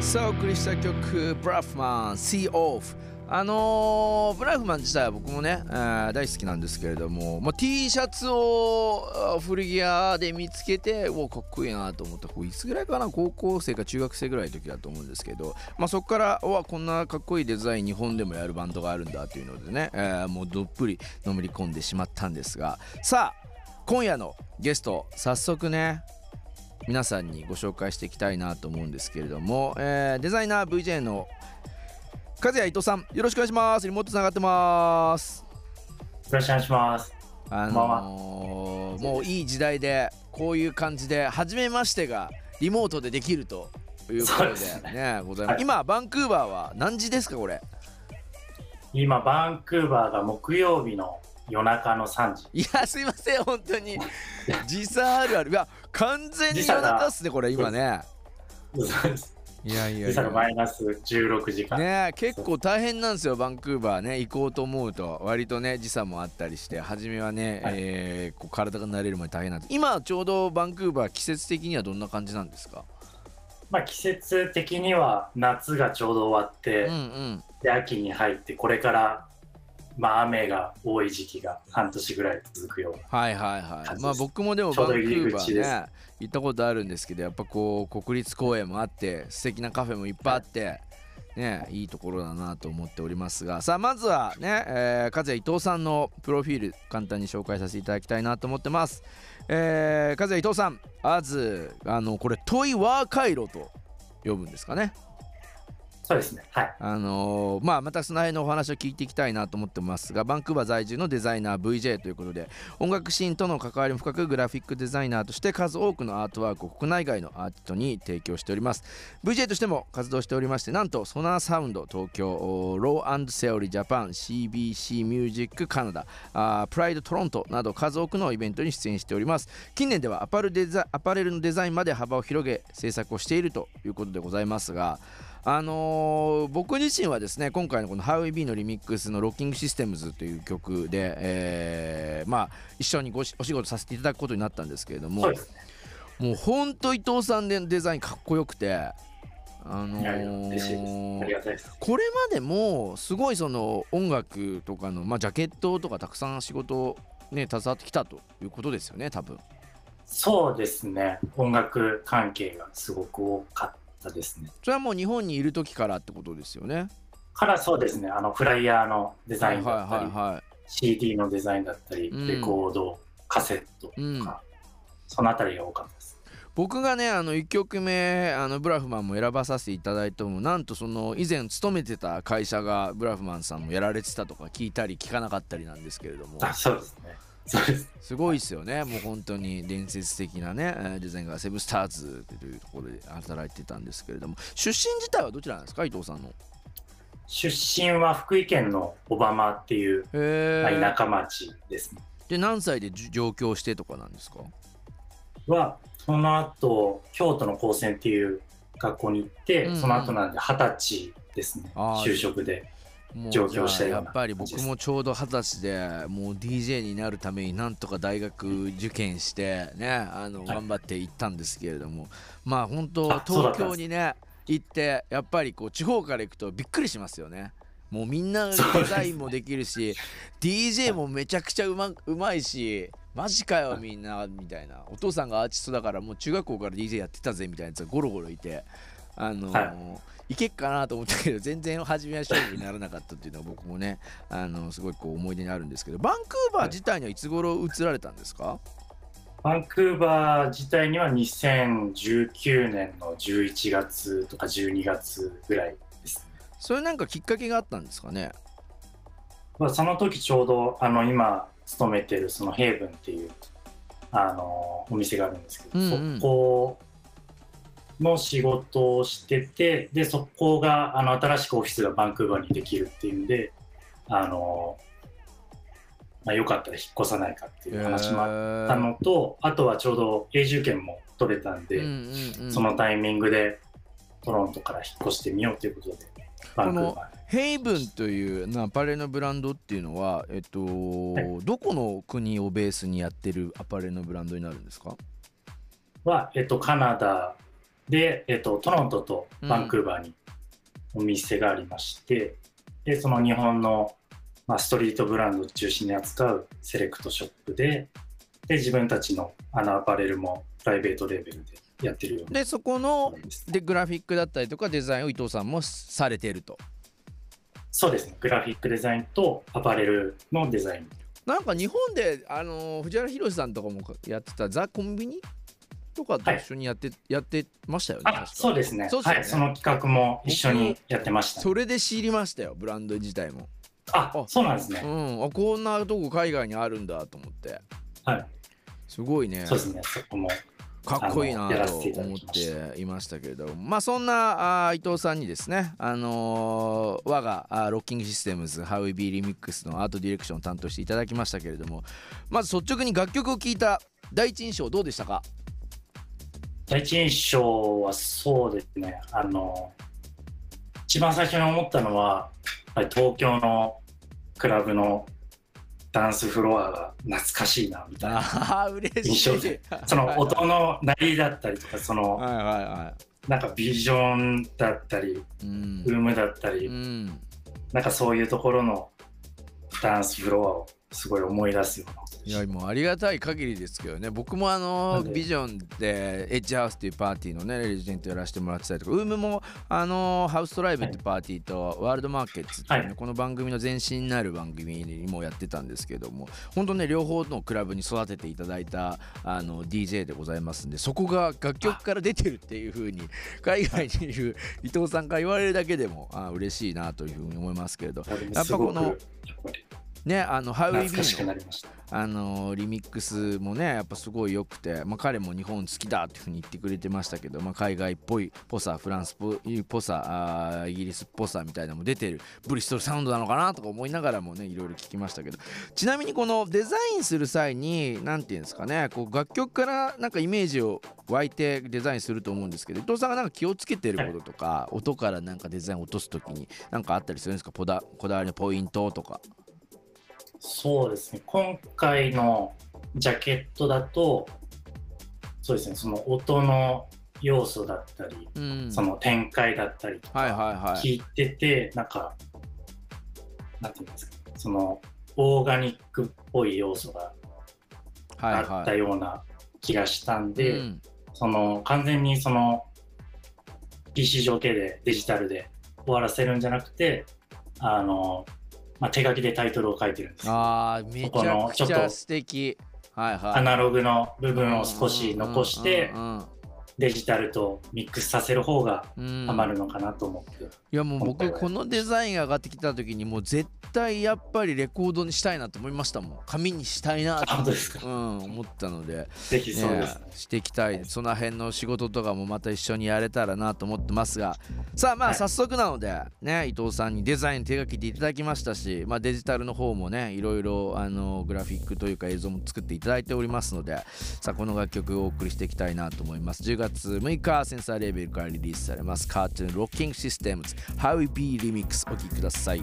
さあお送りした曲ブラフマン See Off あのーブラフマン自体は僕もね、えー大好きなんですけれども、まあ、T シャツを古着屋で見つけてうわかっこいいなと思った。こいつぐらいかな？高校生か中学生ぐらいの時だと思うんですけど、まあ、そこからうわこんなかっこいいデザイン日本でもやるバンドがあるんだというのでね、えーもうどっぷりのめり込んでしまったんですがさあ今夜のゲスト早速ね皆さんにご紹介していきたいなと思うんですけれども、えーデザイナー VJ の和也伊藤さんよろしくお願いします。リモートつながってます。よろしくお願いします。あのーもういい時代でこういう感じで初めましてがリモートでできるということでね。ございます、はい。今バンクーバーは何時ですかこれ？今、バンクーバーが木曜日の夜中の3時。いやすいません本当に。時差あるある。いや完全に夜中っすねこれ今ね。そうです。いやいやいや。がマイナス16時間。ねえ結構大変なんですよバンクーバーね。行こうと思うと。割とね時差もあったりして初めはね、はい。えーこう体が慣れるまで大変なんです。今ちょうどバンクーバー季節的にはどんな感じなんですか？まあ、季節的には夏がちょうど終わって、うんうん。で秋に入って、これから、まあ、雨が多い時期が半年ぐらい続くような。はいはいはい。まあ僕もでもバンクーバーね行ったことあるんですけどやっぱこう国立公園もあって素敵なカフェもいっぱいあってねいいところだなと思っておりますが。さあまずはね、えー、和也伊藤さんのプロフィール簡単に紹介させていただきたいなと思ってます。えー、和也伊藤さんまずあのこれ問いワー回路と呼ぶんですかねそうですね。はい。あのーまあまたその辺のお話を聞いていきたいなと思ってますがバンクーバー在住のデザイナー VJ ということで音楽シーンとの関わりも深くグラフィックデザイナーとして数多くのアートワークを国内外のアーティストに提供しております VJ としても活動しておりましてなんとソナーサウンド東京ローセオリージャパン CBC ミュージックカナダあプライドトロントなど数多くのイベントに出演しております近年ではアパルデザアパレルのデザインまで幅を広げ制作をしているということでございますがあのー僕自身はですね今回のこの「How We Be」のリミックスの「ロッキングシステムズ」という曲で、えーまあ一緒にごしお仕事させていただくことになったんですけれどもね。もうほんと伊藤さんでデザインかっこよくてあのー。これまでもすごいその音楽とかの、まあ、ジャケットとかたくさん仕事をね携わってきたということですよね多分そうですね。音楽関係がすごく多かったですね。それはもう日本にいる時からってことですよねからそうですね。あの、フライヤーのデザインだったり、はいはいはい CD のデザインだったり、うんレコード、カセットとか、うんそのあたりが多かったです。僕がねあの1曲目あのブラフマンも選ばさせていただいてもなんとその以前勤めてた会社がブラフマンさんもやられてたとか聞いたり聞かなかったりなんですけれどもあ、そうですね。そうです。すごいですよねもう本当に伝説的なねえーデザインがセブンスターズというところで働いてたんですけれども出身自体はどちらなんですか？伊藤さんの出身は福井県の小浜っていう、田舎町ですね。で何歳でじ上京してとかなんですか？は、その後、京都の高専っていう学校に行って、うんうんその後なんで二十歳ですね。就職で。したようなじゃあやっぱり僕もちょうど二十歳でもう DJ になるためになんとか大学受験してねあのはい。頑張って行ったんですけれども、まあ本当東京にね行ってやっぱりこう地方から行くとびっくりしますよね。もうみんなデザインもできるし DJ もめちゃくちゃうまうまいしマジかよみんなみたいな。お父さんがアーティストだからもう中学校から DJ やってたぜみたいなやつがゴロゴロいてあのーはい。けっかなと思ったけど全然初めは勝負にならなかったっていうのは僕もねあのすごいこう思い出にあるんですけどバンクーバー自体にはいつ頃移られたんですか、バンクーバー自体には2019年の11月とか12月ぐらいです。ね。それなんかきっかけがあったんですかね？まあ、その時ちょうどあの今勤めてるそのヘイブンっていうあのお店があるんですけど、うんうん。そこの仕事をしててでそこがあの新しくオフィスがバンクーバーにできるっていうんであの、まあ、よかったら引っ越さないかっていう話もあったのと、あとはちょうど永住権も取れたんで、うんうんうん。そのタイミングでトロントから引っ越してみようということでバンクーバーに。ヘイブンというなアパレルのブランドっていうのは、えっとい。どこの国をベースにやってるアパレルのブランドになるんですか？は、えっと、カナダで、えっと、トロントとバンクーバーにお店がありまして、でその日本の、まあ、ストリートブランドを中心に扱うセレクトショップでで自分たちのあのアパレルもプライベートレーベルでやってるようでそこなのでグラフィックだったりとかデザインを伊藤さんもされていると。そうですね。グラフィックデザインとアパレルのデザイン。なんか日本であの藤原宏さんとかもやってたザ・コンビニとかと一緒にやって,、やってましたよねそうですね。そうですよね。はい。その企画も一緒にやってました、それで知りましたよブランド自体も。ああそうなんですね、うん。あこんなとこ海外にあるんだと思って。はい。すごいね。そうですね。そこもかっこいいなと思っていましたけれども。まあそんなあー伊藤さんにですねあのー我があーロッキングシステムズ How We Be Remix のアートディレクションを担当していただきましたけれどもまず率直に楽曲を聴いた第一印象どうでしたか？第一印象はそうですね。あの一番最初に思ったのはやっぱり東京のクラブのダンスフロアが懐かしいなみたいな印象で。その音の鳴りだったりとかそのはいはいはなんかビジョンだったりいうん。ルームだったりうん。なんかそういうところのダンスフロアをすごい思い出すような音でいやもうありがたい限りですけどね。僕もあのビジョンでエッジハウスっていうパーティーのねレジェントやらせてもらってたりとかウームもあのハウストライブってい。うパーティーとワールドマーケッツっていうね、はい。この番組の前身になる番組にもやってたんですけども本当ね両方のクラブに育てていただいたあの DJ でございますんでそこが楽曲から出てるっていう風に海外にいる伊藤さんから言われるだけでもあ嬉しいなというふうに思いますけれど。やっぱこのねあの We 懐かし Be のあのリミックスもねやっぱすごい良くて、まあ、彼も日本好きだっていうふうに言ってくれてましたけど、まあ、海外っぽいぽさフランスっぽさイギリスっぽさみたいなのも出てるブリストルサウンドなのかなとか思いながらもねいろいろ聞きましたけど。ちなみにこのデザインする際に何て言うんですかねこう楽曲からなんかイメージを湧いてデザインすると思うんですけど伊藤さんがなんか気をつけてることとか音からなんかデザイン落とす時になんかあったりするんですか？こだこだわりのポイントとか。そうですね今回のジャケットだとそうですねその音の要素だったり、うんその展開だったりとはいかはいはい。聞いてて、なんかなんていうんですかそのオーガニックっぽい要素がはいあったはい。ような気がしたんで、うんその完全にその PC 上系でデジタルで終わらせるんじゃなくてあの、まあ、手書きでタイトルを書いてるんです。よああめちこゃくちゃのちょっと素敵。はいはい。アナログの部分を少し残してうんデジタルとミックスさせる方がうん。うんハマるのかなと思って、いやもう僕このデザインが上がってきた時にもう絶対やっぱりレコードにしたいなと思いましたもん。紙にしたいなあとうん思ったので。ぜひそうです。ねねしていきたい。その辺の仕事とかもまた一緒にやれたらなと思ってますが。さあまあはい。早速なのでね伊藤さんにデザイン手書きでいただきましたし、まあ、デジタルの方もねいろいろあのグラフィックというか映像も作っていただいておりますのでさあこの楽曲をお送りしていきたいなと思います。10月6日センサーレベルからリリースされます。カートゥーンロッキングシステムズ How We Be Remix お聴きください。